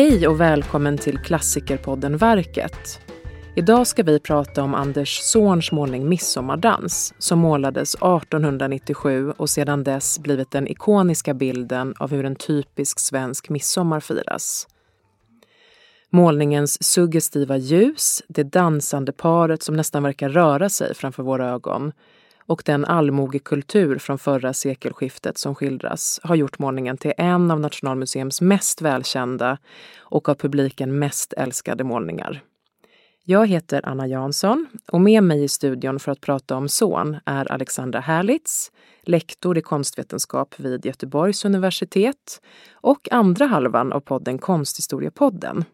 Hej och välkommen till klassikerpodden Verket. Idag ska vi prata om Anders Zorns målning Midsommardans som målades 1897 och sedan dess blivit den ikoniska bilden av hur en typisk svensk midsommar firas. Målningens suggestiva ljus, det dansande paret som nästan verkar röra sig framför våra ögon och den allmogekultur från förra sekelskiftet som skildras har gjort målningen till en av Nationalmuseums mest välkända och av publiken mest älskade målningar. Jag heter Anna Jansson och med mig i studion för att prata om Son är Alexandra Herlitz, lektor i konstvetenskap vid Göteborgs universitet och andra halvan av podden Konsthistoriepodden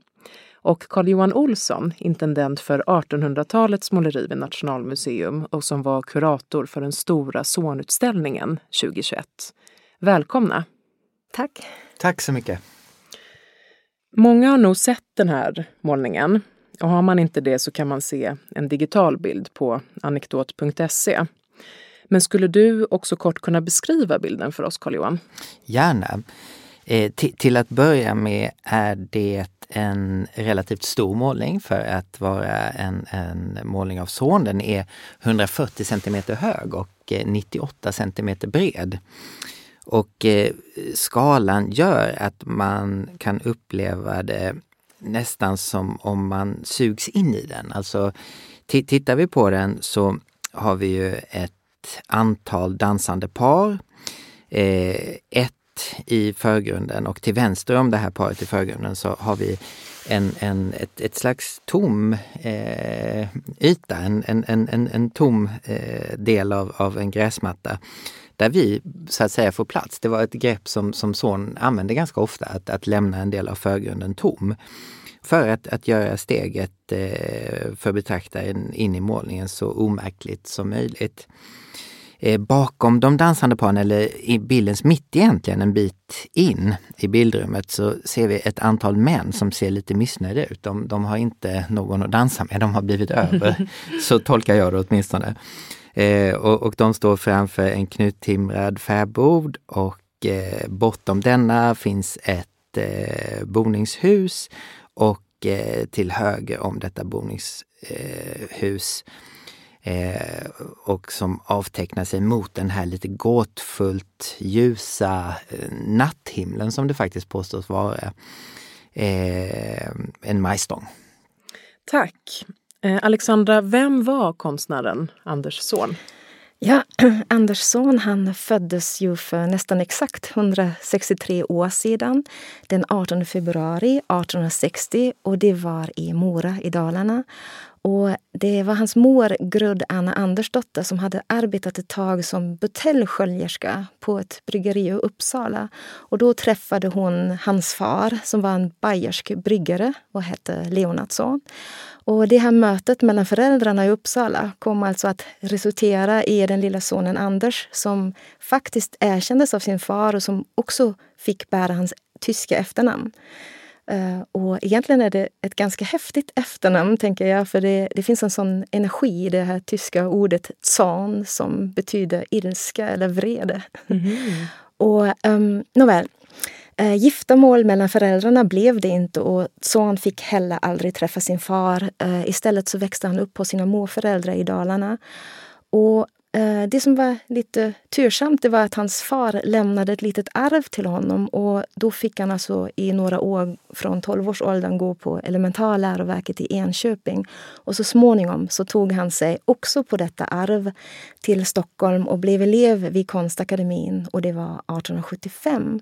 och Carl-Johan Olsson, intendent för 1800-talets måleri vid Nationalmuseum och som var kurator för den stora Sonutställningen 2021. Välkomna! Tack! Tack så mycket! Många har nog sett den här målningen och har man inte det så kan man se en digital bild på anekdot.se. Men skulle du också kort kunna beskriva bilden för oss, Carl-Johan? Gärna. Eh, till att börja med är det en relativt stor målning för att vara en, en målning av son. Den är 140 centimeter hög och eh, 98 centimeter bred. Och eh, skalan gör att man kan uppleva det nästan som om man sugs in i den. Alltså tittar vi på den så har vi ju ett antal dansande par. Eh, ett i förgrunden och till vänster om det här paret i förgrunden så har vi en, en, ett, ett slags tom eh, yta, en, en, en, en tom eh, del av, av en gräsmatta där vi så att säga får plats. Det var ett grepp som, som son använde ganska ofta, att, att lämna en del av förgrunden tom. För att, att göra steget eh, för betraktaren in i målningen så omärkligt som möjligt. Eh, bakom de dansande paren, eller i bildens mitt egentligen, en bit in i bildrummet, så ser vi ett antal män som ser lite missnöjda ut. De, de har inte någon att dansa med, de har blivit över. så tolkar jag det åtminstone. Eh, och, och de står framför en knuttimrad fäbod och eh, bortom denna finns ett eh, boningshus och eh, till höger om detta boningshus Eh, och som avtecknar sig mot den här lite gåtfullt ljusa eh, natthimlen som det faktiskt påstås vara. Eh, en majstång. Tack! Eh, Alexandra, vem var konstnären Anders son? Ja, Anders son han föddes ju för nästan exakt 163 år sedan. Den 18 februari 1860 och det var i Mora i Dalarna. Och det var hans mor, Grud Anna Andersdotter, som hade arbetat ett tag som buteljsköljerska på ett bryggeri i Uppsala. Och då träffade hon hans far, som var en bayersk bryggare och hette Leonardsson. Och det här mötet mellan föräldrarna i Uppsala kom alltså att resultera i den lilla sonen Anders som faktiskt erkändes av sin far och som också fick bära hans tyska efternamn. Uh, och egentligen är det ett ganska häftigt efternamn, tänker jag, för det, det finns en sån energi i det här tyska ordet zan som betyder ilska eller vrede. Mm. och um, nåväl, uh, giftermål mellan föräldrarna blev det inte och Zan fick heller aldrig träffa sin far. Uh, istället så växte han upp på sina morföräldrar i Dalarna. Och Eh, Eh, det som var lite tursamt det var att hans far lämnade ett litet arv till honom och då fick han alltså i några år från 12-årsåldern gå på elementarläroverket i Enköping. Och så småningom så tog han sig också på detta arv till Stockholm och blev elev vid Konstakademin och det var 1875.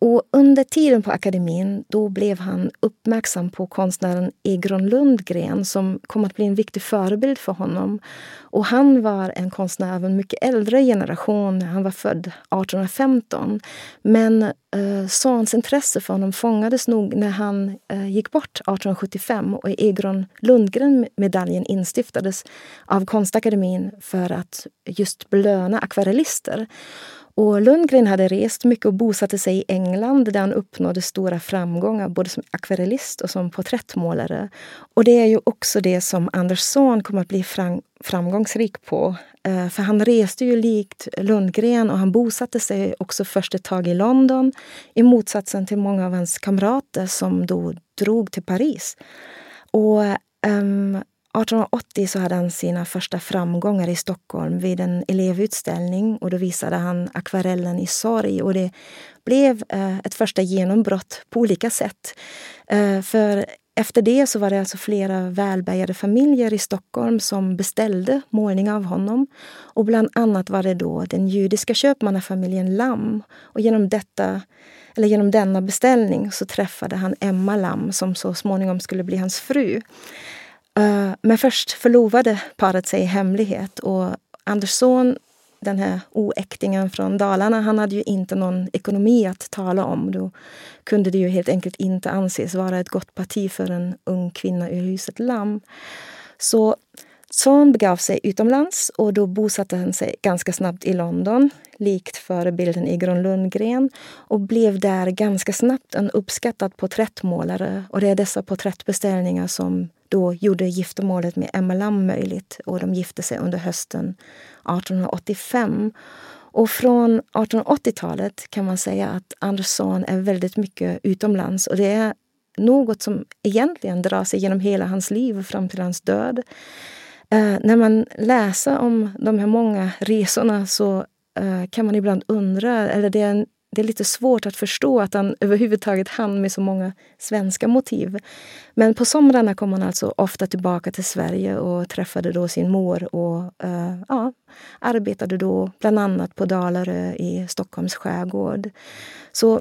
Och under tiden på akademin då blev han uppmärksam på konstnären Egron Lundgren som kom att bli en viktig förebild för honom. Och han var en konstnär av en mycket äldre generation. Han var född 1815. Men eh, Sons intresse för honom fångades nog när han eh, gick bort 1875 och Egron Lundgren-medaljen instiftades av Konstakademin för att just belöna akvarellister. Och Lundgren hade rest mycket och bosatte sig i England där han uppnådde stora framgångar både som akvarellist och som porträttmålare. Och det är ju också det som Andersson kommer att bli fram framgångsrik på. Eh, för han reste ju likt Lundgren och han bosatte sig också först ett tag i London i motsatsen till många av hans kamrater som då drog till Paris. Och um, 1880 så hade han sina första framgångar i Stockholm vid en elevutställning och då visade han akvarellen i sorg och det blev eh, ett första genombrott på olika sätt. Eh, för efter det så var det alltså flera välbärgade familjer i Stockholm som beställde målningar av honom. Och bland annat var det då den judiska köpmannafamiljen Lam. Och genom, detta, eller genom denna beställning så träffade han Emma Lam som så småningom skulle bli hans fru. Eh, men först förlovade paret sig i hemlighet och Andersson, den här oäktingen från Dalarna, han hade ju inte någon ekonomi att tala om. Då kunde det ju helt enkelt inte anses vara ett gott parti för en ung kvinna ur huset Lamm. Så Son begav sig utomlands och då bosatte han sig ganska snabbt i London, likt förebilden Egon Lundgren, och blev där ganska snabbt en uppskattad porträttmålare. Och det är dessa porträttbeställningar som då gjorde giftermålet med Emma Lam möjligt och de gifte sig under hösten 1885. Och från 1880-talet kan man säga att Andersson är väldigt mycket utomlands och det är något som egentligen drar sig genom hela hans liv fram till hans död. Eh, när man läser om de här många resorna så eh, kan man ibland undra, eller det är en det är lite svårt att förstå att han överhuvudtaget hann med så många svenska motiv. Men på somrarna kom han alltså ofta tillbaka till Sverige och träffade då sin mor och uh, ja, arbetade då bland annat på Dalarö i Stockholms skärgård. Så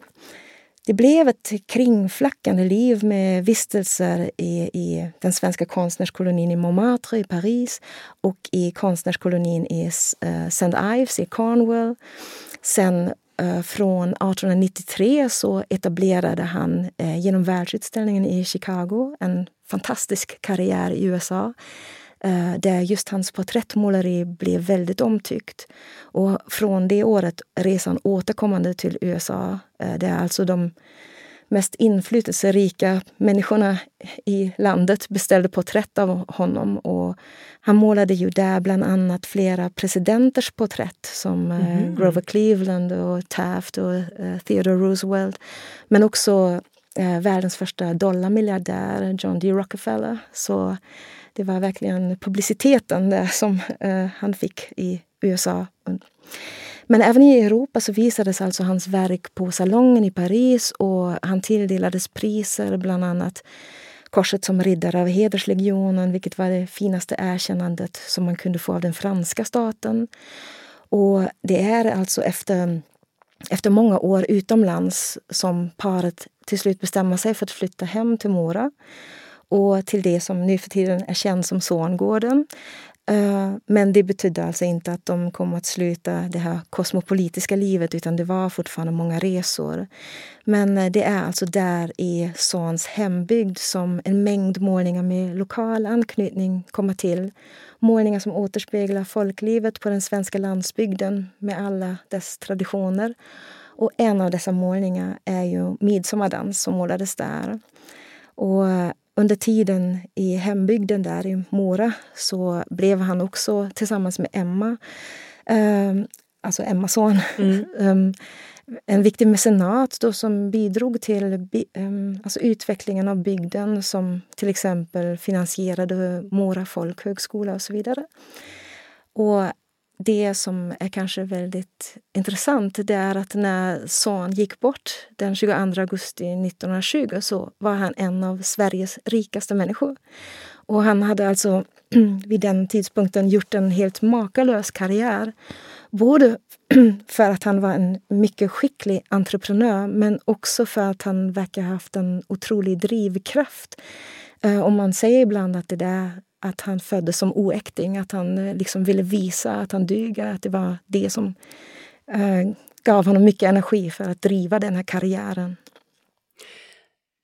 det blev ett kringflackande liv med vistelser i, i den svenska konstnärskolonin i Montmartre i Paris och i konstnärskolonin i uh, eh, St. Ives i Cornwall. Sen Eh, från 1893 så etablerade han eh, genom världsutställningen i Chicago en fantastisk karriär i USA eh, där just hans porträttmåleri blev väldigt omtyckt. Och från det året reser han återkommande till USA. Eh, det är alltså de mest inflytelserika människorna i landet beställde porträtt av honom. Och han målade ju där bland annat flera presidenters porträtt som mm. Grover Cleveland och Taft och uh, Theodore Roosevelt. Men också uh, världens första dollarmiljardär, John D. Rockefeller. Så det var verkligen publiciteten där som han fick i USA. Men även i Europa så visades alltså hans verk på Salongen i Paris och han tilldelades priser, bland annat korset som riddare av hederslegionen, vilket var det finaste erkännandet som man kunde få av den franska staten. Och det är alltså efter, efter många år utomlands som paret till slut bestämmer sig för att flytta hem till Mora och till det som nu för tiden är känt som Sångården. Eh, men det betydde alltså inte att de kom att sluta det här kosmopolitiska livet utan det var fortfarande många resor. Men eh, det är alltså där i Sons hembygd som en mängd målningar med lokal anknytning kommer till. Målningar som återspeglar folklivet på den svenska landsbygden med alla dess traditioner. Och en av dessa målningar är ju Midsommardans som målades där. Och eh, under tiden i hembygden där i Mora så blev han också tillsammans med Emma, eh, alltså Emmas son, mm. um, en viktig mecenat då som bidrog till um, alltså utvecklingen av bygden som till exempel finansierade Mora folkhögskola och så vidare. Och det som är kanske väldigt intressant det är att när Son gick bort den 22 augusti 1920 så var han en av Sveriges rikaste människor. Och han hade alltså vid den tidpunkten gjort en helt makalös karriär. Både för att han var en mycket skicklig entreprenör men också för att han verkar ha haft en otrolig drivkraft. Eh, Och man säger ibland att det där att han föddes som oäkting, att han eh, liksom ville visa att han duger, att det var det som eh, gav honom mycket energi för att driva den här karriären.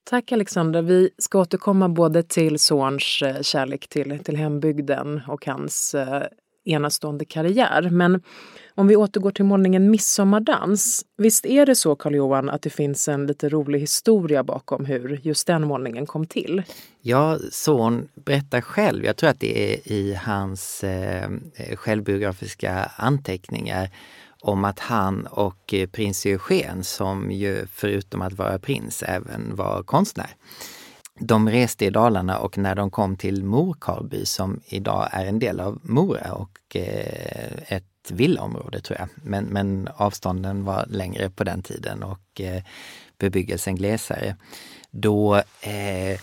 Tack Alexandra. Vi ska återkomma både till Sorns eh, kärlek till, till hembygden och hans eh, enastående karriär. Men om vi återgår till målningen Midsommardans. Visst är det så, Karl Johan, att det finns en lite rolig historia bakom hur just den målningen kom till? Ja, son berättar själv, jag tror att det är i hans eh, självbiografiska anteckningar om att han och eh, prins Eugen, som ju förutom att vara prins även var konstnär, de reste i Dalarna och när de kom till Morkarlby som idag är en del av Mora och eh, ett villaområde tror jag. Men, men avstånden var längre på den tiden och eh, bebyggelsen glesare. Då, eh,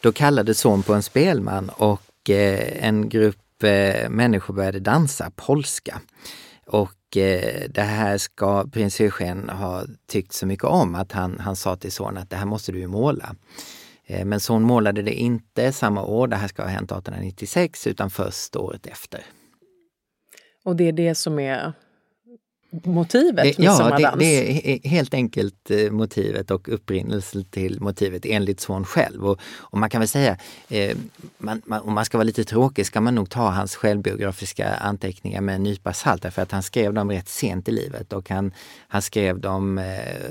då kallade son på en spelman och eh, en grupp eh, människor började dansa polska. Och eh, det här ska prins Eugen ha tyckt så mycket om att han, han sa till sonen att det här måste du ju måla. Eh, men men hon målade det inte samma år, det här ska ha hänt 1896, utan först året efter. Och det är det som är motivet det, Ja, det, det, är helt enkelt eh, motivet och upprinnelsen till motivet enligt Swan själv. Och, och, man kan väl säga, eh, man, man, om man ska vara lite tråkig ska man nog ta hans självbiografiska anteckningar med en nypa salt därför att han skrev dem rätt sent i livet och han, han skrev dem eh,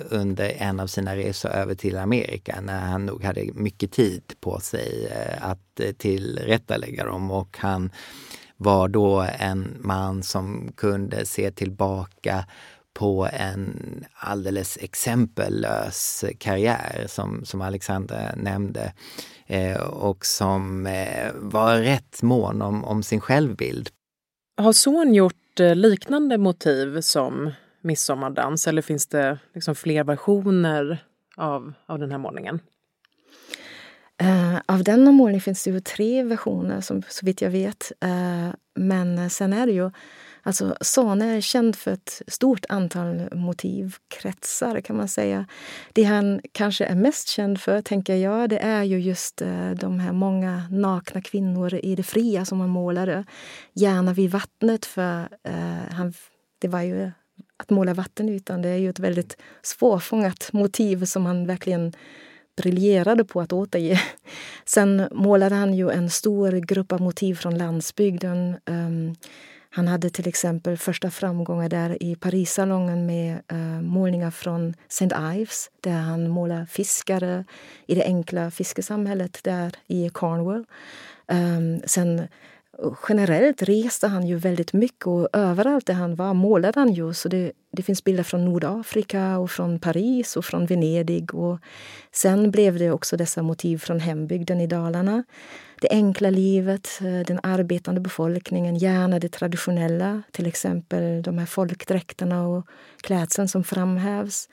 under en av sina resor över till Amerika när han nog hade mycket tid på sig eh, att eh, tillrättalägga dem och han var då en man som kunde se tillbaka på en alldeles exempellös karriär som, som Alexandra nämnde eh, och som eh, var rätt mån om, om sin självbild. Har son gjort eh, liknande motiv som midsommardans eller finns det liksom fler versioner av, av den här målningen? Uh, av denna målning finns det ju tre versioner, som, så vitt jag vet. Uh, men sen är det ju... Alltså, Sane är känd för ett stort antal motivkretsar, kan man säga. Det han kanske är mest känd för, tänker jag, det är ju just uh, de här många nakna kvinnor i det fria som han målade. Gärna vid vattnet, för han, det var ju att måla vattenytan, det är ju ett väldigt svårfångat motiv som han verkligen briljerade på att återge. Sen målade han ju en stor grupp av motiv från landsbygden. Um, han hade till exempel första framgångar där i Parissalongen med uh, målningar från St. Ives där han målar fiskare i det enkla fiskesamhället där i Cornwall. Um, sen generellt reste han ju väldigt mycket och överallt där han var målade han ju. Så det, det finns bilder från Nordafrika och från Paris och från Venedig. Och sen blev det också dessa motiv från hembygden i Dalarna. Det enkla livet, eh, den arbetande befolkningen, gärna det traditionella. Till exempel de här folkdräkterna och klädseln som framhävs.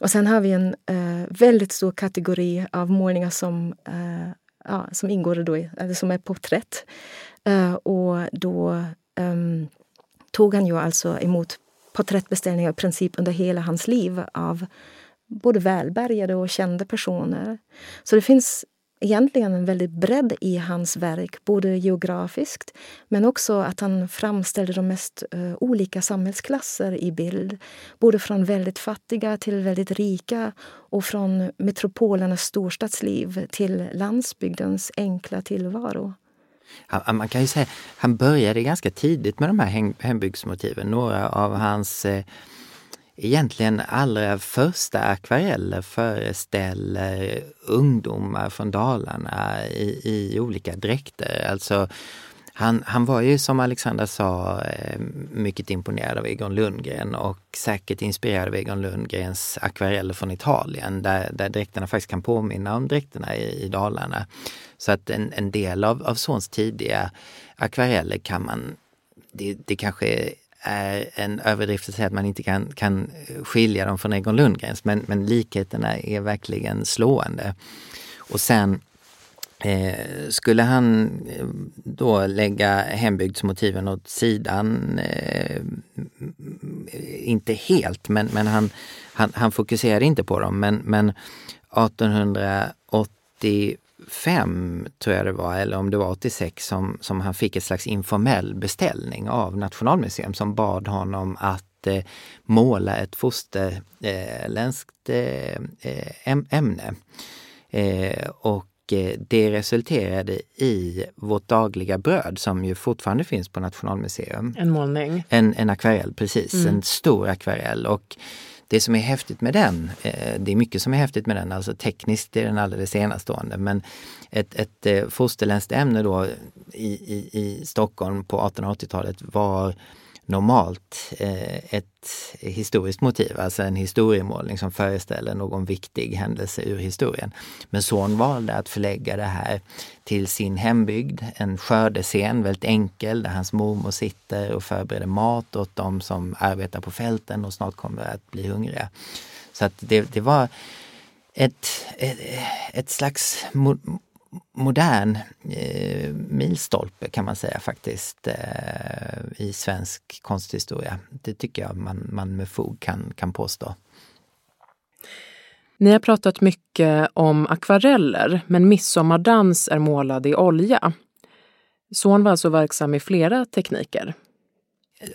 Och sen har vi en eh, väldigt stor kategori av målningar som, eh, ja, som ingår då i, eller som är porträtt. Eh, och då um, tog han ju alltså emot porträttbeställningar i princip under hela hans liv av både välbärgade och kända personer. Så det finns egentligen en väldigt bredd i hans verk, både geografiskt men också att han framställde de mest uh, olika samhällsklasser i bild. Både från väldigt fattiga till väldigt rika och från metropolernas storstadsliv till landsbygdens enkla tillvaro. Han, man kan ju säga, han började ganska tidigt med de här hembygdsmotiven. Några av hans eh, egentligen allra första akvareller föreställer ungdomar från Dalarna i, i olika dräkter. Alltså han, han var ju som Alexandra sa eh, mycket imponerad av Egon Lundgren och säkert inspirerad av Egon Lundgrens akvareller från Italien där, där dräkterna faktiskt kan påminna om dräkterna i, i Dalarna. Så att en, en del av, av Sons tidiga akvareller kan man, det, det kanske är en överdrift att säga att man inte kan, kan skilja dem från Egon Lundgrens men, men likheterna är verkligen slående. Och sen Eh, skulle han eh, då lägga hembygdsmotiven åt sidan, eh, inte helt, men, men han, han, han fokuserade inte på dem. Men, men 1885 tror jag det var, eller om det var 86, som, som han fick ett slags informell beställning av Nationalmuseum som bad honom att eh, måla ett fosterländskt eh, eh ämne. Eh, och det resulterade i vårt dagliga bröd som ju fortfarande finns på Nationalmuseum. En målning? En, en akvarell, precis. Mm. En stor akvarell. Och det som är häftigt med den, eh, det är mycket som är häftigt med den, alltså tekniskt är den alldeles enastående men ett, ett eh, fosterländskt ämne då i, i, i Stockholm på 1880-talet var normalt eh, ett historiskt motiv, alltså en historiemålning som föreställer någon viktig händelse ur historien. Men son valde att förlägga det här till sin hembygd, en skördescen, väldigt enkel, där hans mormor sitter och förbereder mat åt de som arbetar på fälten och snart kommer att bli hungriga. Så att det, det var ett, ett, ett slags modern eh, milstolpe kan man säga faktiskt eh, i svensk konsthistoria. Det tycker jag man, man med fog kan, kan påstå. Ni har pratat mycket om akvareller, men midsommardans är målad i olja. Son var alltså verksam i flera tekniker.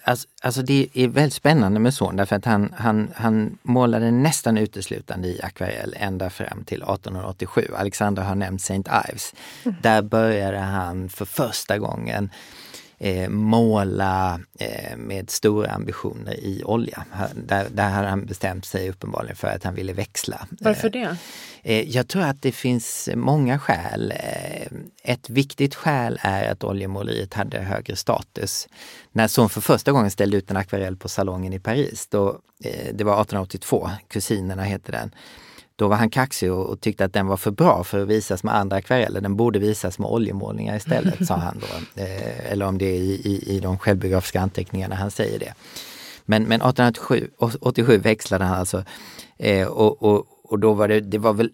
Alltså, alltså, det är väldigt spännande med son därför att han, han, han målade nästan uteslutande i akvarell ända fram till 1887. Alexander har nämnt St. Ives. Mm. Där började han för första gången eh, måla eh, med stora ambitioner i olja. Där, där hade han bestämt sig uppenbarligen för att han ville växla. Varför det? Eh, jag tror att det finns många skäl. Eh, ett viktigt skäl är att oljemåleriet hade högre status. När Son för första gången ställde ut en akvarell på salongen i Paris, då, eh, det var 1882, Kusinerna heter den, då var han kaxig och, och, tyckte att den var för bra för att visas med andra akvareller. Den borde visas med oljemålningar istället, sa han då. Eh, eller om det är i, i, i de självbiografiska anteckningarna han säger det. Men, men 1887 växlade han alltså eh, och, och, och då var det, det var väl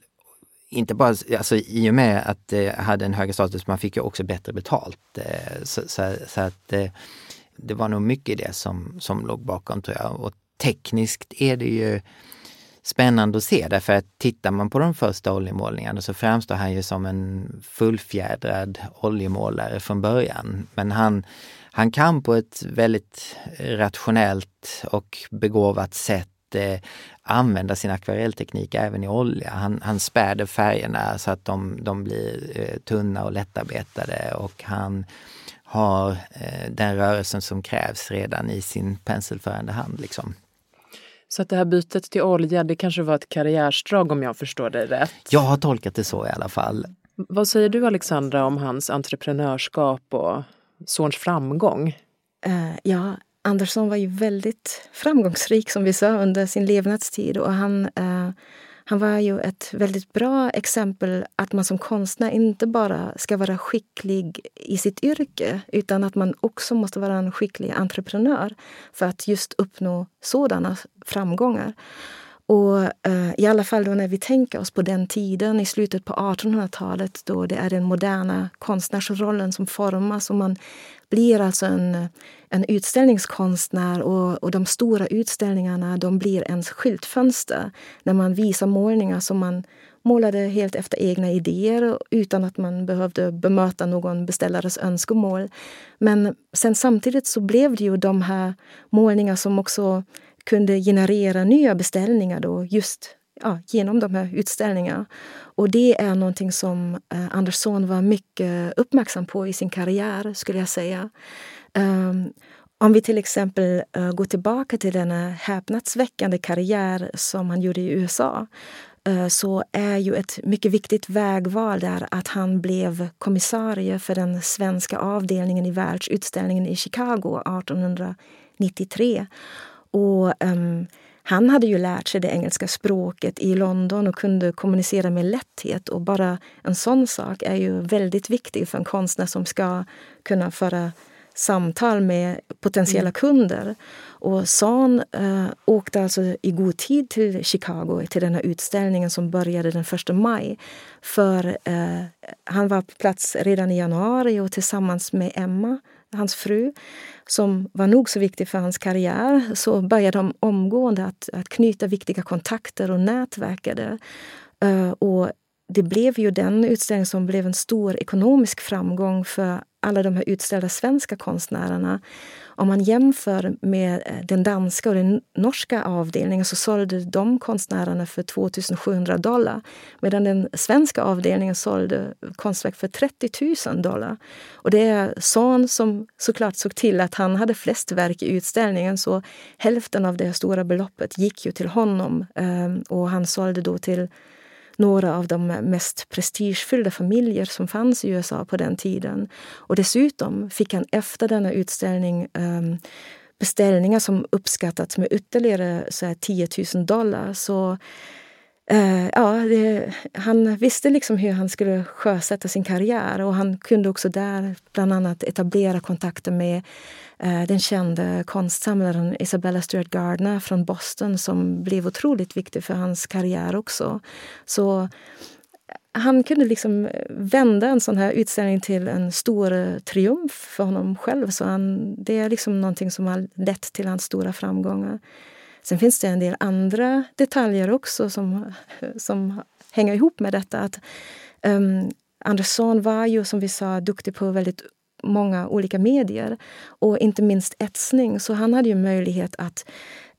inte bara, alltså i och med att det hade en högre status, man fick ju också bättre betalt. Eh, så, så, så att eh, det var nog mycket det som, som låg bakom tror jag. Och tekniskt är det ju spännande att se därför att tittar man på de första oljemålningarna så framstår han ju som en fullfjädrad oljemålare från början. Men han, han kan på ett väldigt rationellt och begåvat sätt eh, använda sin akvarellteknik även i olja. Han, han späder färgerna så att de, de blir eh, tunna och lättarbetade och han har eh, den rörelsen som krävs redan i sin penselförande hand. Liksom. Så att det här bytet till olja, det kanske var ett karriärsdrag om jag förstår dig rätt? Jag har tolkat det så i alla fall. Vad säger du Alexandra om hans entreprenörskap och sons framgång? Uh, ja, Andersson var ju väldigt framgångsrik som vi sa under sin levnadstid och han, uh, han var ju ett väldigt bra exempel att man som konstnär inte bara ska vara skicklig i sitt yrke utan att man också måste vara en skicklig entreprenör för att just uppnå sådana framgångar. Och eh, i alla fall då när vi tänker oss på den tiden i slutet på 1800-talet då det är den moderna konstnärsrollen som formas och man blir alltså en, en utställningskonstnär och, och de stora utställningarna de blir ens skyltfönster när man visar målningar som man målade helt efter egna idéer utan att man behövde bemöta någon beställares önskemål. Men sen samtidigt så blev det ju de här målningar som också kunde generera nya beställningar då just ja, genom de här utställningarna. Och det är någonting som eh, Andersson var mycket uppmärksam på i sin karriär, skulle jag säga. Um, om vi till exempel uh, går tillbaka till den häpnadsväckande karriär som han gjorde i USA uh, eh, så är ju ett mycket viktigt vägval där att han blev kommissarie för den svenska avdelningen i världsutställningen i Chicago 1893. Och um, han hade ju lärt sig det engelska språket i London och kunde kommunicera med lätthet. Och bara en sån sak är ju väldigt viktig för en konstnär som ska kunna föra samtal med potentiella mm. kunder. Och San äh, åkte alltså i god tid till Chicago, till den här utställningen som började den 1 maj. För äh, han var på plats redan i januari och tillsammans med Emma hans fru, som var nog så viktig för hans karriär, så började de omgående att, att knyta viktiga kontakter och nätverkade. Uh, och det blev ju den utställning som blev en stor ekonomisk framgång för alla de här utställda svenska konstnärerna om man jämför med eh, den danska och den norska avdelningen så sålde de konstnärerna för 2700 dollar medan den svenska avdelningen sålde konstverk för 30 000 dollar. Och det är Son som såklart såg till att han hade flest verk i utställningen så hälften av det stora beloppet gick ju till honom eh, och han sålde då till några av de mest prestigefyllda familjer som fanns i USA på den tiden. Och dessutom fick han efter denna utställning um, beställningar som uppskattats med ytterligare så här, 10 000 dollar. Så uh, ja, det, han visste liksom hur han skulle sjösätta sin karriär och han kunde också där bland annat etablera kontakter med uh, den kände konstsamlaren Isabella Stewart Gardner från Boston som blev otroligt viktig för hans karriär också. Så eh, han kunde liksom vända en sån här utställning till en stor triumf för honom själv. Så han, det är liksom någonting som har lett till hans stora framgångar. Sen finns det en del andra detaljer också som, som hänger ihop med detta. Att, um, Andersson var ju, som vi sa, duktig på väldigt många olika medier och inte minst etsning. Så han hade ju möjlighet att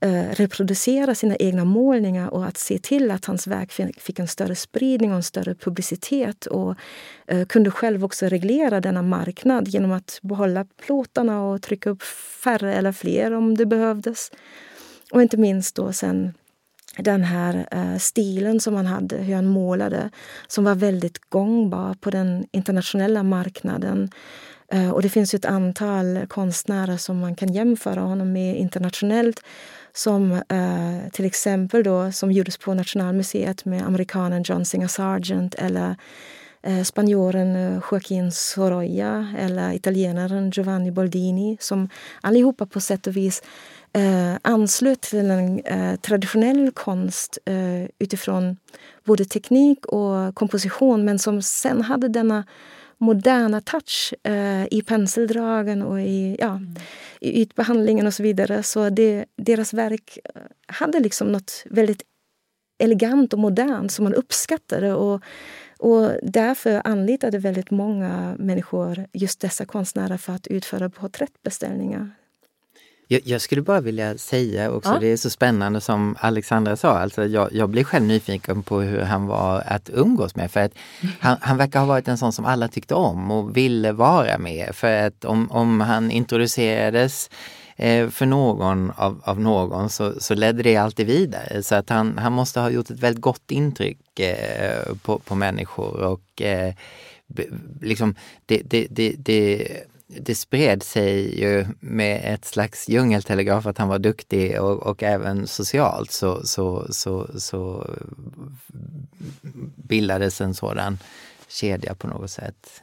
eh, reproducera sina egna målningar och att se till att hans verk fick en större spridning och en större publicitet och eh, kunde själv också reglera denna marknad genom att behålla plåtarna och trycka upp färre eller fler om det behövdes. Och inte minst då sen den här eh, stilen som han hade, hur han målade, som var väldigt gångbar på den internationella marknaden. Eh, och det finns ett antal konstnärer som man kan jämföra honom med internationellt. Som eh, till exempel då, som gjordes på Nationalmuseet med amerikanen John Singer Sargent eller eh, spanjoren eh, Joaquin Sorolla eller italienaren Giovanni Boldini som allihopa på sätt och vis eh, anslöt till en eh, traditionell konst eh, utifrån både teknik och komposition men som sen hade denna moderna touch eh, i penseldragen och i, ja, mm. i ytbehandlingen och så vidare. Så det, deras verk eh, hade liksom något väldigt elegant och modernt som man uppskattade. Och, och därför anlitade väldigt många människor just dessa konstnärer för att utföra porträttbeställningar. Jag, jag, skulle bara vilja säga också, ja. det är så spännande som Alexandra sa, alltså jag, jag blev själv nyfiken på hur han var att umgås med. För att han, han verkar ha varit en sån som alla tyckte om och ville vara med. För att om, om han introducerades eh, för någon av, av någon så, så ledde det alltid vidare. Så att han, han måste ha gjort ett väldigt gott intryck eh, på, på människor och eh, liksom det, det, det, det det spred sig ju med ett slags djungeltelegraf att han var duktig och, och även socialt så, så, så, så bildades en sådan kedja på något sätt.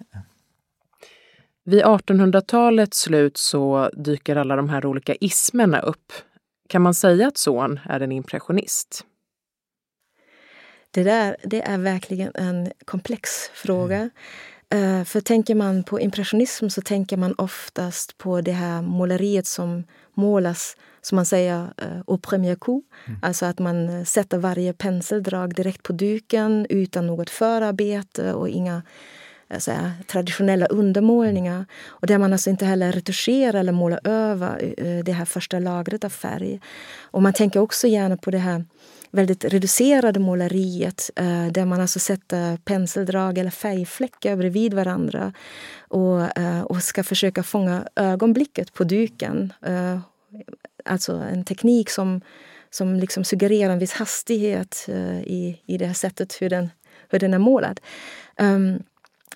Vid 1800-talets slut så dyker alla de här olika ismerna upp. Kan man säga att Son är en impressionist? Det där det är verkligen en komplex fråga. Mm. Uh, för tänker man på impressionism så tänker man oftast på det här måleriet som målas, som man säger, uh, au premier coup. Mm. Alltså att man sätter varje penseldrag direkt på duken utan något förarbete och inga alltså, traditionella undermålningar. Och där man alltså inte heller retuscherar eller målar över det här första lagret av färg. Och man tänker också gärna på det här väldigt reducerade måleriet eh, där man alltså sätter penseldrag eller färgfläckar bredvid varandra och, eh, och ska försöka fånga ögonblicket på duken. Eh, alltså en teknik som, som liksom suggererar en viss hastighet eh, i, i det här sättet hur den, hur den är målad. Um,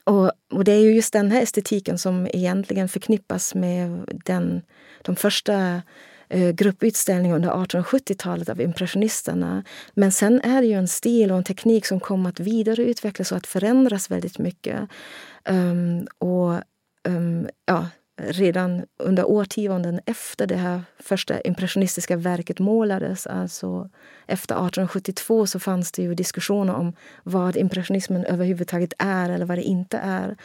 och, och, det är ju just den här estetiken som egentligen förknippas med den, de första Eh, grupputställning under 1870-talet av impressionisterna. Men sen är det ju en stil och en teknik som kommer att vidareutvecklas och att förändras väldigt mycket. Um, och um, ja, redan under årtionden efter det här första impressionistiska verket målades, alltså efter 1872, så fanns det ju diskussioner om vad impressionismen överhuvudtaget är eller vad det inte är.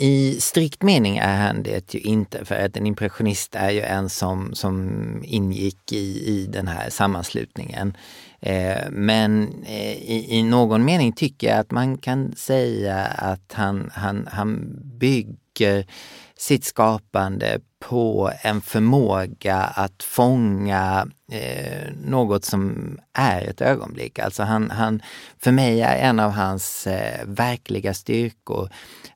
I strikt mening är han det ju inte för att en impressionist är ju en som, som ingick i, i den här sammanslutningen. Eh, men eh, i, i, någon mening tycker jag att man kan säga att han, han, han bygger sitt skapande på en förmåga att fånga eh, något som är ett ögonblick. Alltså han, han, för mig är en av hans eh, verkliga styrkor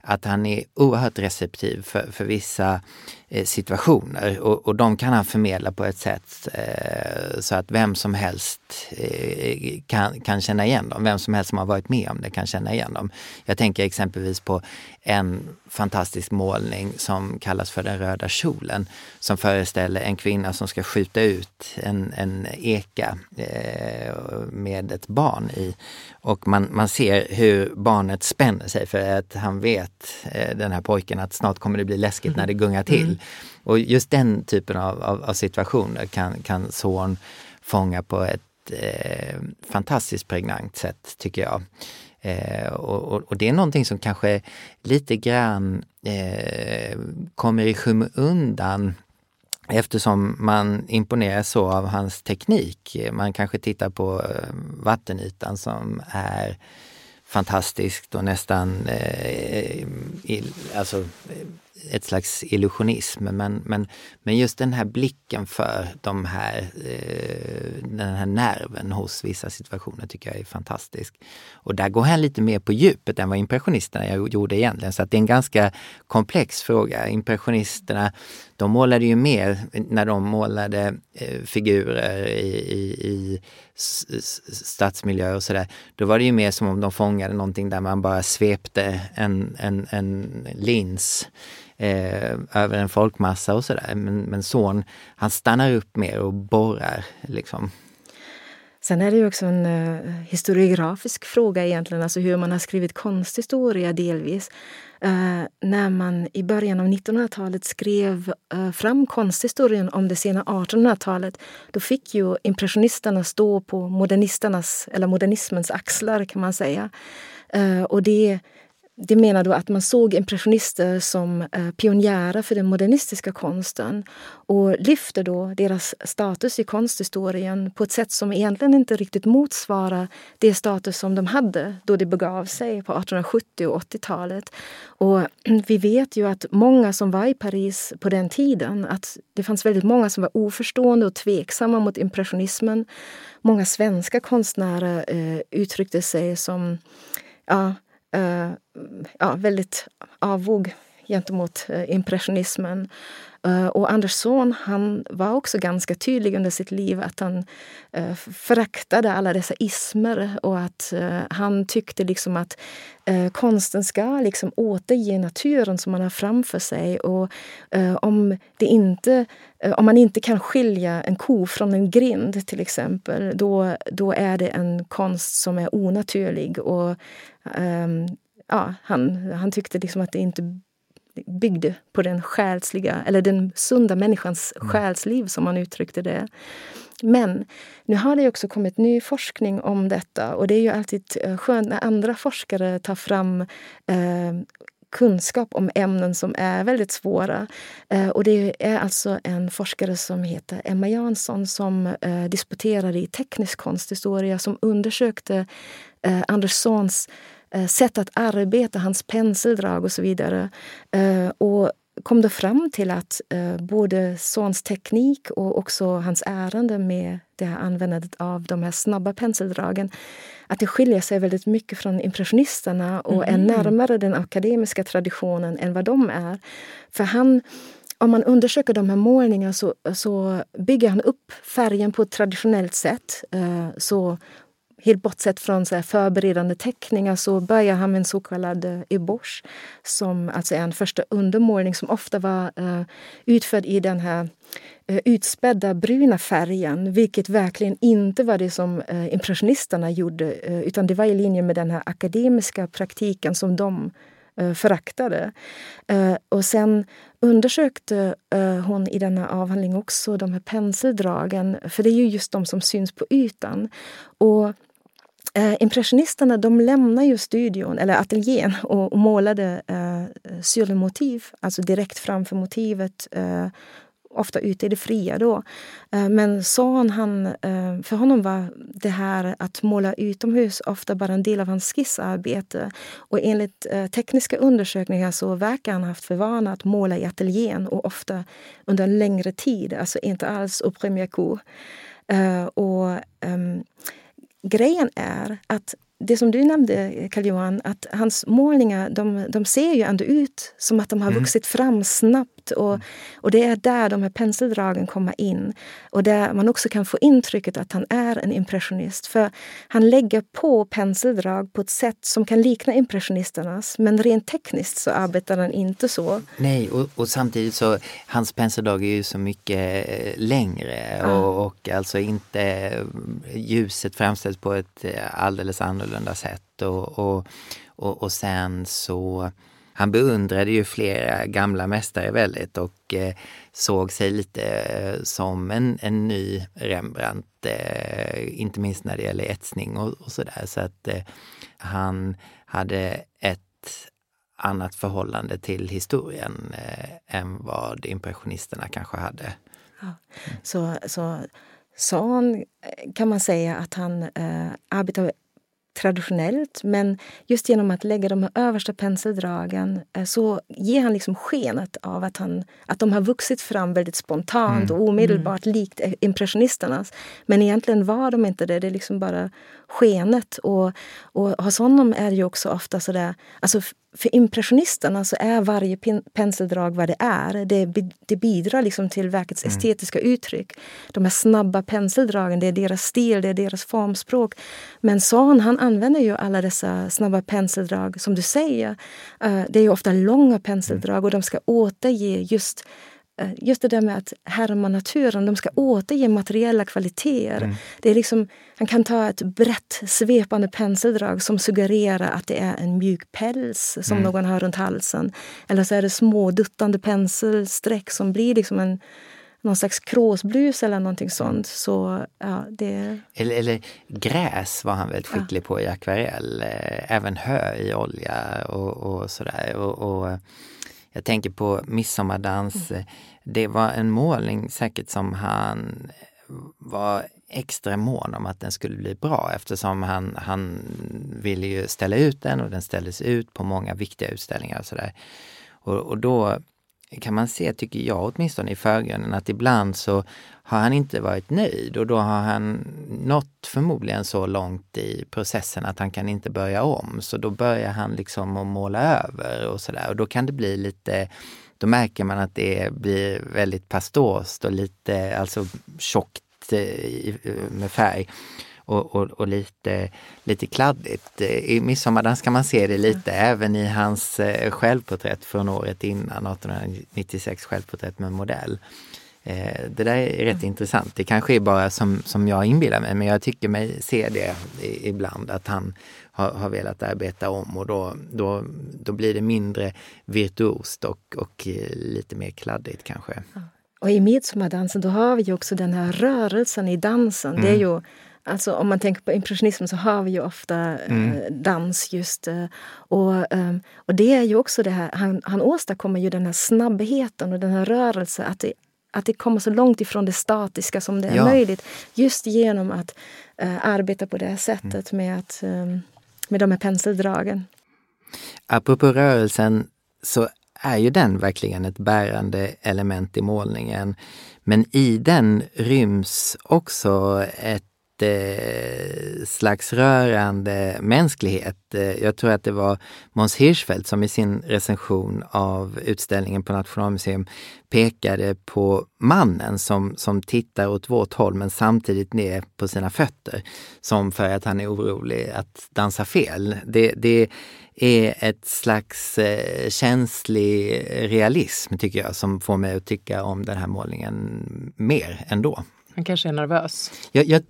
att han är oerhört receptiv för, för vissa eh, situationer och, och de kan han förmedla på ett sätt eh, så att vem som helst eh, kan, kan känna igen dem. Vem som helst som har varit med om det kan känna igen dem. Jag tänker exempelvis på en fantastisk målning som kallas för Den röda kjolen som föreställer en kvinna som ska skjuta ut en, en eka eh, med ett barn i. Och man, man ser hur barnet spänner sig för att han vet, eh, den här pojken, att snart kommer det bli läskigt när det gungar till. Mm. Och just den typen av, av, av, situationer kan, kan son fånga på ett eh, fantastiskt pregnant sätt tycker jag. Eh, och, och, det är någonting som kanske lite grann eh, kommer i skymundan eftersom man imponeras så av hans teknik. Man kanske tittar på eh, vattenytan som är fantastiskt och nästan eh, alltså, eh, ett slags illusionism. Men, men, men just den här blicken för de här, eh, den här nerven hos vissa situationer tycker jag är fantastisk. Och där går han lite mer på djupet än vad impressionisterna gjorde egentligen. Så att det är en ganska komplex fråga. Impressionisterna, de målade ju mer när de målade eh, figurer i, i, i stadsmiljö och sådär. Då var det ju mer som om de fångade någonting där man bara svepte en, en, en lins eh, över en folkmassa och sådär. Men, men son, han stannar upp mer och borrar liksom. Sen är det ju också en uh, historiografisk fråga egentligen, alltså hur man har skrivit konsthistoria delvis. Uh, när man i början av 1900-talet skrev uh, fram konsthistorien om det sena 1800-talet, då fick ju impressionisterna stå på modernisternas, eller modernismens axlar kan man säga. och det det menar då att man såg impressionister som eh, pionjärer för den modernistiska konsten och lyfte då deras status i konsthistorien på ett sätt som egentligen inte riktigt motsvarar det status som de hade då det begav sig på 1870 och 80-talet. Och vi vet ju att många som var i Paris på den tiden, att det fanns väldigt många som var oförstående och tveksamma mot impressionismen. Många svenska konstnärer eh, uttryckte sig som ja, Eh, ja, väldigt avog gentemot eh, impressionismen. Eh, och Andersson han var också ganska tydlig under sitt liv att han eh, föraktade alla dessa ismer och att eh, han tyckte liksom att eh, konsten ska liksom återge naturen som man har framför sig. Och eh, om, det inte, eh, om man inte kan skilja en ko från en grind till exempel, då, då är det en konst som är onaturlig. Och ehm, ja, han, han tyckte liksom att det inte byggde på den själsliga, eller den sunda människans mm. själsliv som han uttryckte det. Men nu har det också kommit ny forskning om detta och det är ju alltid eh, skönt när andra forskare tar fram eh, kunskap om ämnen som är väldigt svåra. Eh, och det är alltså en forskare som heter Emma Jansson som eh, disputerade i teknisk konsthistoria som undersökte eh, Anderssons sätt att arbeta, hans penseldrag och så vidare. Eh, och kom då fram till att eh, både Sons teknik och också hans ärende med det här användandet av de här snabba penseldragen, att det skiljer sig väldigt mycket från impressionisterna och mm. är närmare den akademiska traditionen än vad de är. För han om man undersöker de här målningarna så, så bygger han upp färgen på ett traditionellt sätt. Så helt bortsett från så förberedande teckningar så började han med en så kallad uh, som alltså är en första undermålning som ofta var uh, utförd i den här uh, utspädda bruna färgen vilket verkligen inte var det som uh, impressionisterna gjorde utan det var i linje med den här akademiska praktiken som de föraktade. Och sen undersökte hon i denna avhandling också de här penseldragen, för det är ju just de som syns på ytan. Och Eh, impressionisterna de lämnade ju studion, eller ateljén och, och målade eh, sur motiv, alltså direkt framför motivet. Eh, ofta ute i det fria då. Eh, men son, han, eh, för honom var det här att måla utomhus ofta bara en del av hans skissarbete. Och enligt eh, tekniska undersökningar så verkar han haft för vana att måla i ateljén och ofta under en längre tid, alltså inte alls au premier coup. Eh, och ehm, grejen är att det som du nämnde, Karl-Johan, att hans målningar de, de ser ju ändå ut som att de har mm. vuxit fram snabbt. Och, och det är där de här penseldragen kommer in. Och där man också kan få intrycket att han är en impressionist. För han lägger på penseldrag på ett sätt som kan likna impressionisternas. Men rent tekniskt så arbetar han inte så. Nej, och, och samtidigt så hans penseldrag är ju så mycket eh, längre och, och alltså inte ljuset framställs på ett eh, alldeles annorlunda annorlunda sätt. Och, och, och, och sen så han beundrade ju flera gamla mästare väldigt och eh, såg sig lite eh, som en, en ny Rembrandt, eh, inte minst när det gäller etsning och, och sådär. Så att eh, han hade ett annat förhållande till historien eh, än vad impressionisterna kanske hade. Ja. Så, så sa han, eh, kan man säga att han eh, arbetade traditionellt men just genom att lägga de översta penseldragen eh, så ger han liksom skenet av att, han, att de har vuxit fram väldigt spontant mm. och omedelbart mm. likt impressionisternas. Men egentligen var de inte det, det är liksom bara skenet. Och, och hos honom är det ju också ofta sådär, alltså för impressionisterna så är varje penseldrag vad det är. Det, det bidrar liksom till verkets mm. estetiska uttryck. De här snabba penseldragen, det är deras stil, det är deras formspråk. Men Son han använder ju alla dessa snabba penseldrag, som du säger. Uh, det är ju ofta långa penseldrag och de ska återge just just det där med att härma naturen, de ska återge materiella kvaliteter. Mm. Det är liksom, han kan ta ett brett svepande penseldrag som suggererar att det är en mjuk päls som mm. någon har runt halsen. Eller så är det små duttande penselsträck som blir liksom en någon slags kråsblus eller någonting sånt. Så, ja, det... eller, eller gräs var han väldigt skicklig ja. på i akvarell. Eh, även hö i olja och, och sådär. Och, och jag tänker på Midsommardans. Mm. Det var en målning säkert som han var extra mån om att den skulle bli bra eftersom han, han ville ju ställa ut den och den ställdes ut på många viktiga utställningar och sådär. Och, och då kan man se, tycker jag åtminstone i förgrunden, att ibland så har han inte varit nöjd och då har han nått förmodligen så långt i processen att han kan inte börja om. Så då börjar han liksom att måla över och sådär och då kan det bli lite då märker man att det blir väldigt pastost och lite alltså tjockt eh, med färg och, och, och, lite, lite kladdigt. I Midsommardans kan man se det lite mm. även i hans eh, självporträtt från året innan, 1896 självporträtt med modell. Eh, det där är rätt mm. intressant. Det kanske är bara som, som jag inbillar mig, men jag tycker mig se det ibland att han har, har velat arbeta om och då, då, då blir det mindre virtuost och, och eh, lite mer kladdigt kanske. Och i midsommardansen då har vi också den här rörelsen i dansen. Mm. Det är mm. ju Alltså om man tänker på impressionism så har vi ju ofta mm. eh, dans just. Eh, och, eh, och det är ju också det här, han, han åstadkommer ju den här snabbheten och den här rörelsen. Att det, att det kommer så långt ifrån det statiska som det är ja. möjligt. Just genom att eh, arbeta på det här sättet mm. med, att, eh, med de här penseldragen. Apropå rörelsen så är ju den verkligen ett bärande element i målningen. Men i den ryms också ett eh, slags rörande mänsklighet. Eh, jag tror att det var Måns Hirschfeldt som i sin recension av utställningen på Nationalmuseum pekade på mannen som, som tittar åt vårt håll men samtidigt ner på sina fötter. Som för att han är orolig att dansa fel. Det, det är ett slags eh, känslig realism tycker jag som får mig att tycka om den här målningen mer ändå. Han kanske är nervös? Ja, ja,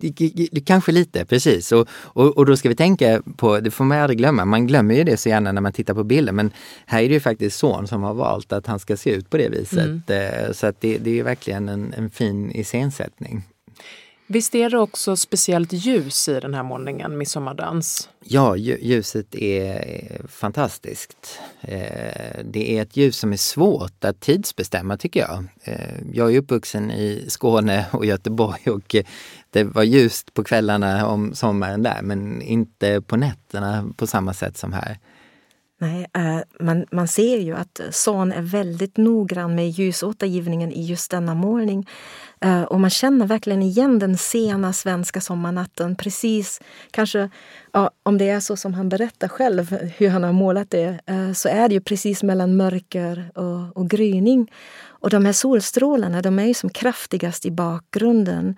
kanske lite, precis. Och, och, och, då ska vi tänka på, det får man aldrig glömma, man glömmer ju det så gärna när man tittar på bilden, men här är det ju faktiskt son som har valt att han ska se ut på det viset. Mm. Eh, så att det, det är verkligen en, en fin iscensättning. Visst är det också speciellt ljus i den här målningen, Midsommardans? Ja, ljuset är fantastiskt. Eh, det är ett ljus som är svårt att tidsbestämma tycker jag. Eh, jag är uppvuxen i Skåne och Göteborg och det var ljust på kvällarna om sommaren där men inte på nätterna på samma sätt som här. Nej, eh, man, man ser ju att Son är väldigt noggrann med ljusåtergivningen i just denna målning. Eh, och man känner verkligen igen den sena svenska sommarnatten. Precis, kanske ja, om det är så som han berättar själv, hur han har målat det, eh, så är det ju precis mellan mörker och, och gryning. Och de här solstrålarna de är ju som kraftigast i bakgrunden.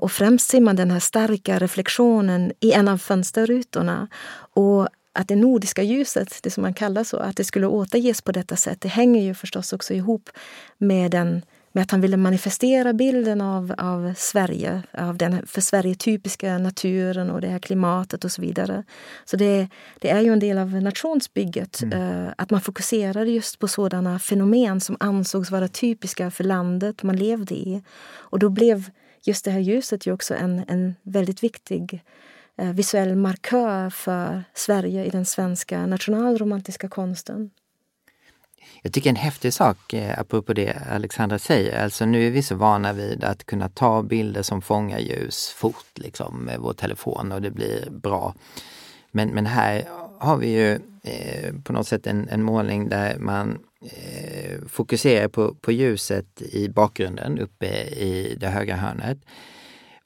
Och främst ser man den här starka reflektionen i en av fönsterrutorna. Och att det nordiska ljuset, det som man kallar så, att det skulle återges på detta sätt, det hänger ju förstås också ihop med, den, med att han ville manifestera bilden av, av Sverige, av den för Sverige typiska naturen och det här klimatet och så vidare. Så det, det är ju en del av nationsbygget, mm. uh, att man fokuserar just på sådana fenomen som ansågs vara typiska för landet man levde i. Och då blev just det här ljuset ju också en, en väldigt viktig Eh, Eh, visuell markör för Sverige i den svenska nationalromantiska konsten. Jag tycker en häftig sak, eh, apropå det Alexandra säger, alltså nu är vi så vana vid att kunna ta bilder som fångar ljus fort liksom med vår telefon och det blir bra. Men, men här har vi ju eh, på något sätt en, en målning där man eh, fokuserar på, på ljuset i bakgrunden uppe i det högra hörnet.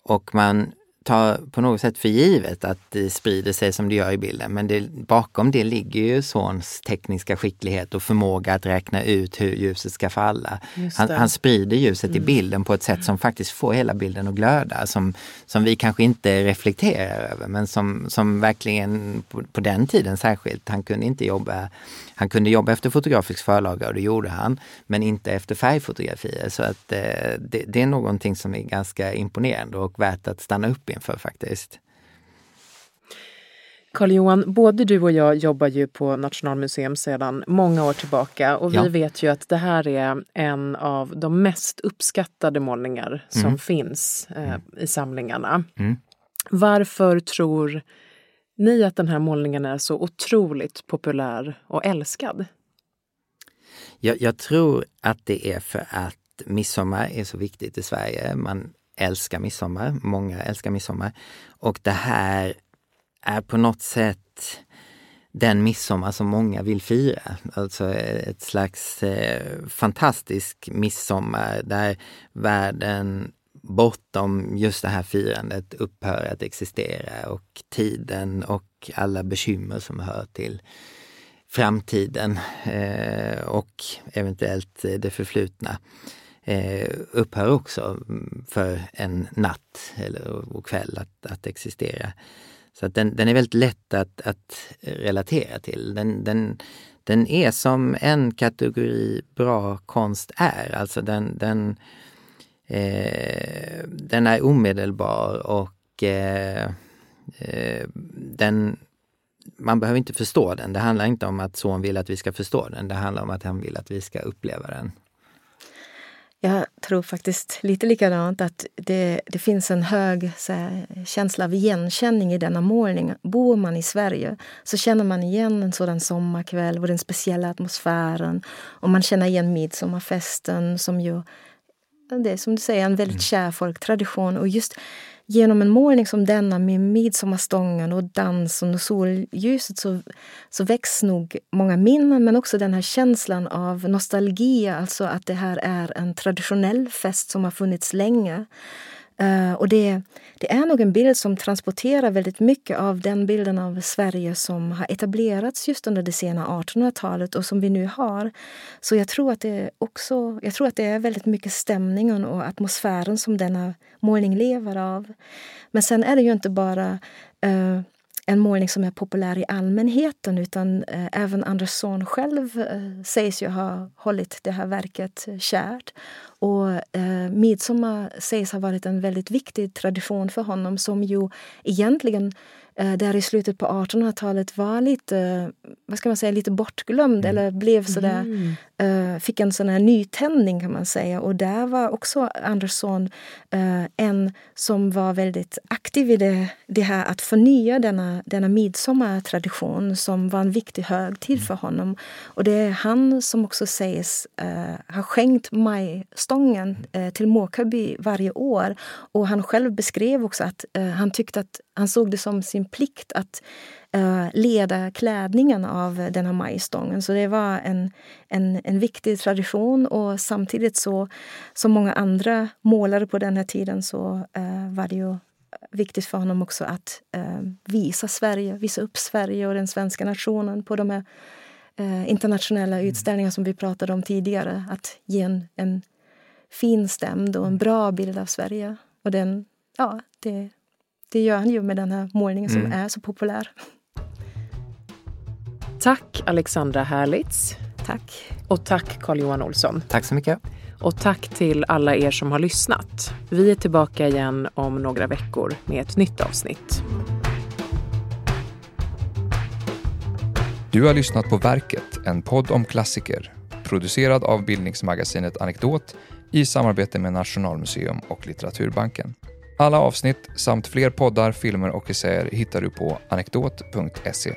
Och man tar på något sätt för givet att det sprider sig som det gör i bilden. Men det, bakom det ligger ju Sons tekniska skicklighet och förmåga att räkna ut hur ljuset ska falla. Han, han, sprider ljuset mm. i bilden på ett sätt som faktiskt får hela bilden att glöda. Som, som vi kanske inte reflekterar över men som, som verkligen på, på den tiden särskilt, han kunde inte jobba han kunde jobba efter fotografisk förlaga och det gjorde han, men inte efter färgfotografier. Så att eh, det, det, är någonting som är ganska imponerande och värt att stanna upp inför faktiskt. Karl-Johan, både du och jag jobbar ju på Nationalmuseum sedan många år tillbaka och vi ja. vet ju att det här är en av de mest uppskattade målningar som mm. finns eh, mm. i samlingarna. Mm. Varför tror ni att den här målningen är så otroligt populär och älskad? Jag, jag tror att det är för att midsommar är så viktigt i Sverige. Man älskar midsommar, många älskar midsommar. Och det här är på något sätt den midsommar som många vill fira. Alltså ett slags eh, fantastisk midsommar där världen bortom just det här firandet upphör att existera och tiden och alla bekymmer som hör till framtiden eh, och eventuellt det förflutna eh, upphör också för en natt eller och kväll att, att existera. Så att den, den är väldigt lätt att, att relatera till. Den, den, den är som en kategori bra konst är. Alltså den, den, eh, den är omedelbar och eh, eh, den, man behöver inte förstå den. Det handlar inte om att son vill att vi ska förstå den. Det handlar om att han vill att vi ska uppleva den. Jag tror faktiskt lite likadant att det, det finns en hög här, känsla av igenkänning i denna målning. Bor man i Sverige så känner man igen en sådan sommarkväll och den speciella atmosfären. Och man känner igen midsommarfesten som ju det är som du säger en väldigt mm. kär folktradition. Och just genom en målning som denna med midsommarstången och dansen och solljuset så, så väcks nog många minnen men också den här känslan av nostalgi, alltså att det här är en traditionell fest som har funnits länge. Uh, och det, det, är nog en bild som transporterar väldigt mycket av den bilden av Sverige som har etablerats just under det sena 1800-talet och som vi nu har. Så jag tror att det också, jag tror att det är väldigt mycket stämningen och atmosfären som denna målning lever av. Men sen är det ju inte bara uh, en målning som är populär i allmänheten utan eh, även Andersson själv eh, sägs ju ha hållit det här verket kärt. Och eh, midsommar sägs ha varit en väldigt viktig tradition för honom som ju egentligen eh, där i slutet på 1800-talet var lite, vad ska man säga, lite bortglömd mm. eller blev sådär, mm. uh, fick en sån här nytändning kan man säga. Och där var också Andersson en som var väldigt aktiv i det, det här att förnya denna, denna midsommartradition som var en viktig högtid mm. för honom. Och det är han som också sägs ha skänkt majstången till Mårkaby varje år. Och han själv beskrev också att han tyckte att han såg det som sin plikt att uh, leda klädningen av den här majstången. Så det var en, en, en viktig tradition och samtidigt så, som många andra målare på den här tiden så uh, var det ju viktigt för honom också att uh, visa Sverige, visa upp Sverige och den svenska nationen på de här internationella mm. utställningar som vi pratade om tidigare. Att ge en, en finstämd och en bra bild av Sverige. Och den, ja, det det gör han ju med den här målningen som mm. är så populär. Tack Alexandra Herlitz. Tack. Och tack Carl-Johan Olsson. Tack så mycket. Och tack till alla er som har lyssnat. Vi är tillbaka igen om några veckor med ett nytt avsnitt. Du har lyssnat på Verket, en podd om klassiker. Producerad av bildningsmagasinet Anekdot i samarbete med Nationalmuseum och Litteraturbanken. Alla avsnitt samt fler poddar, filmer och essäer hittar du på anekdot.se.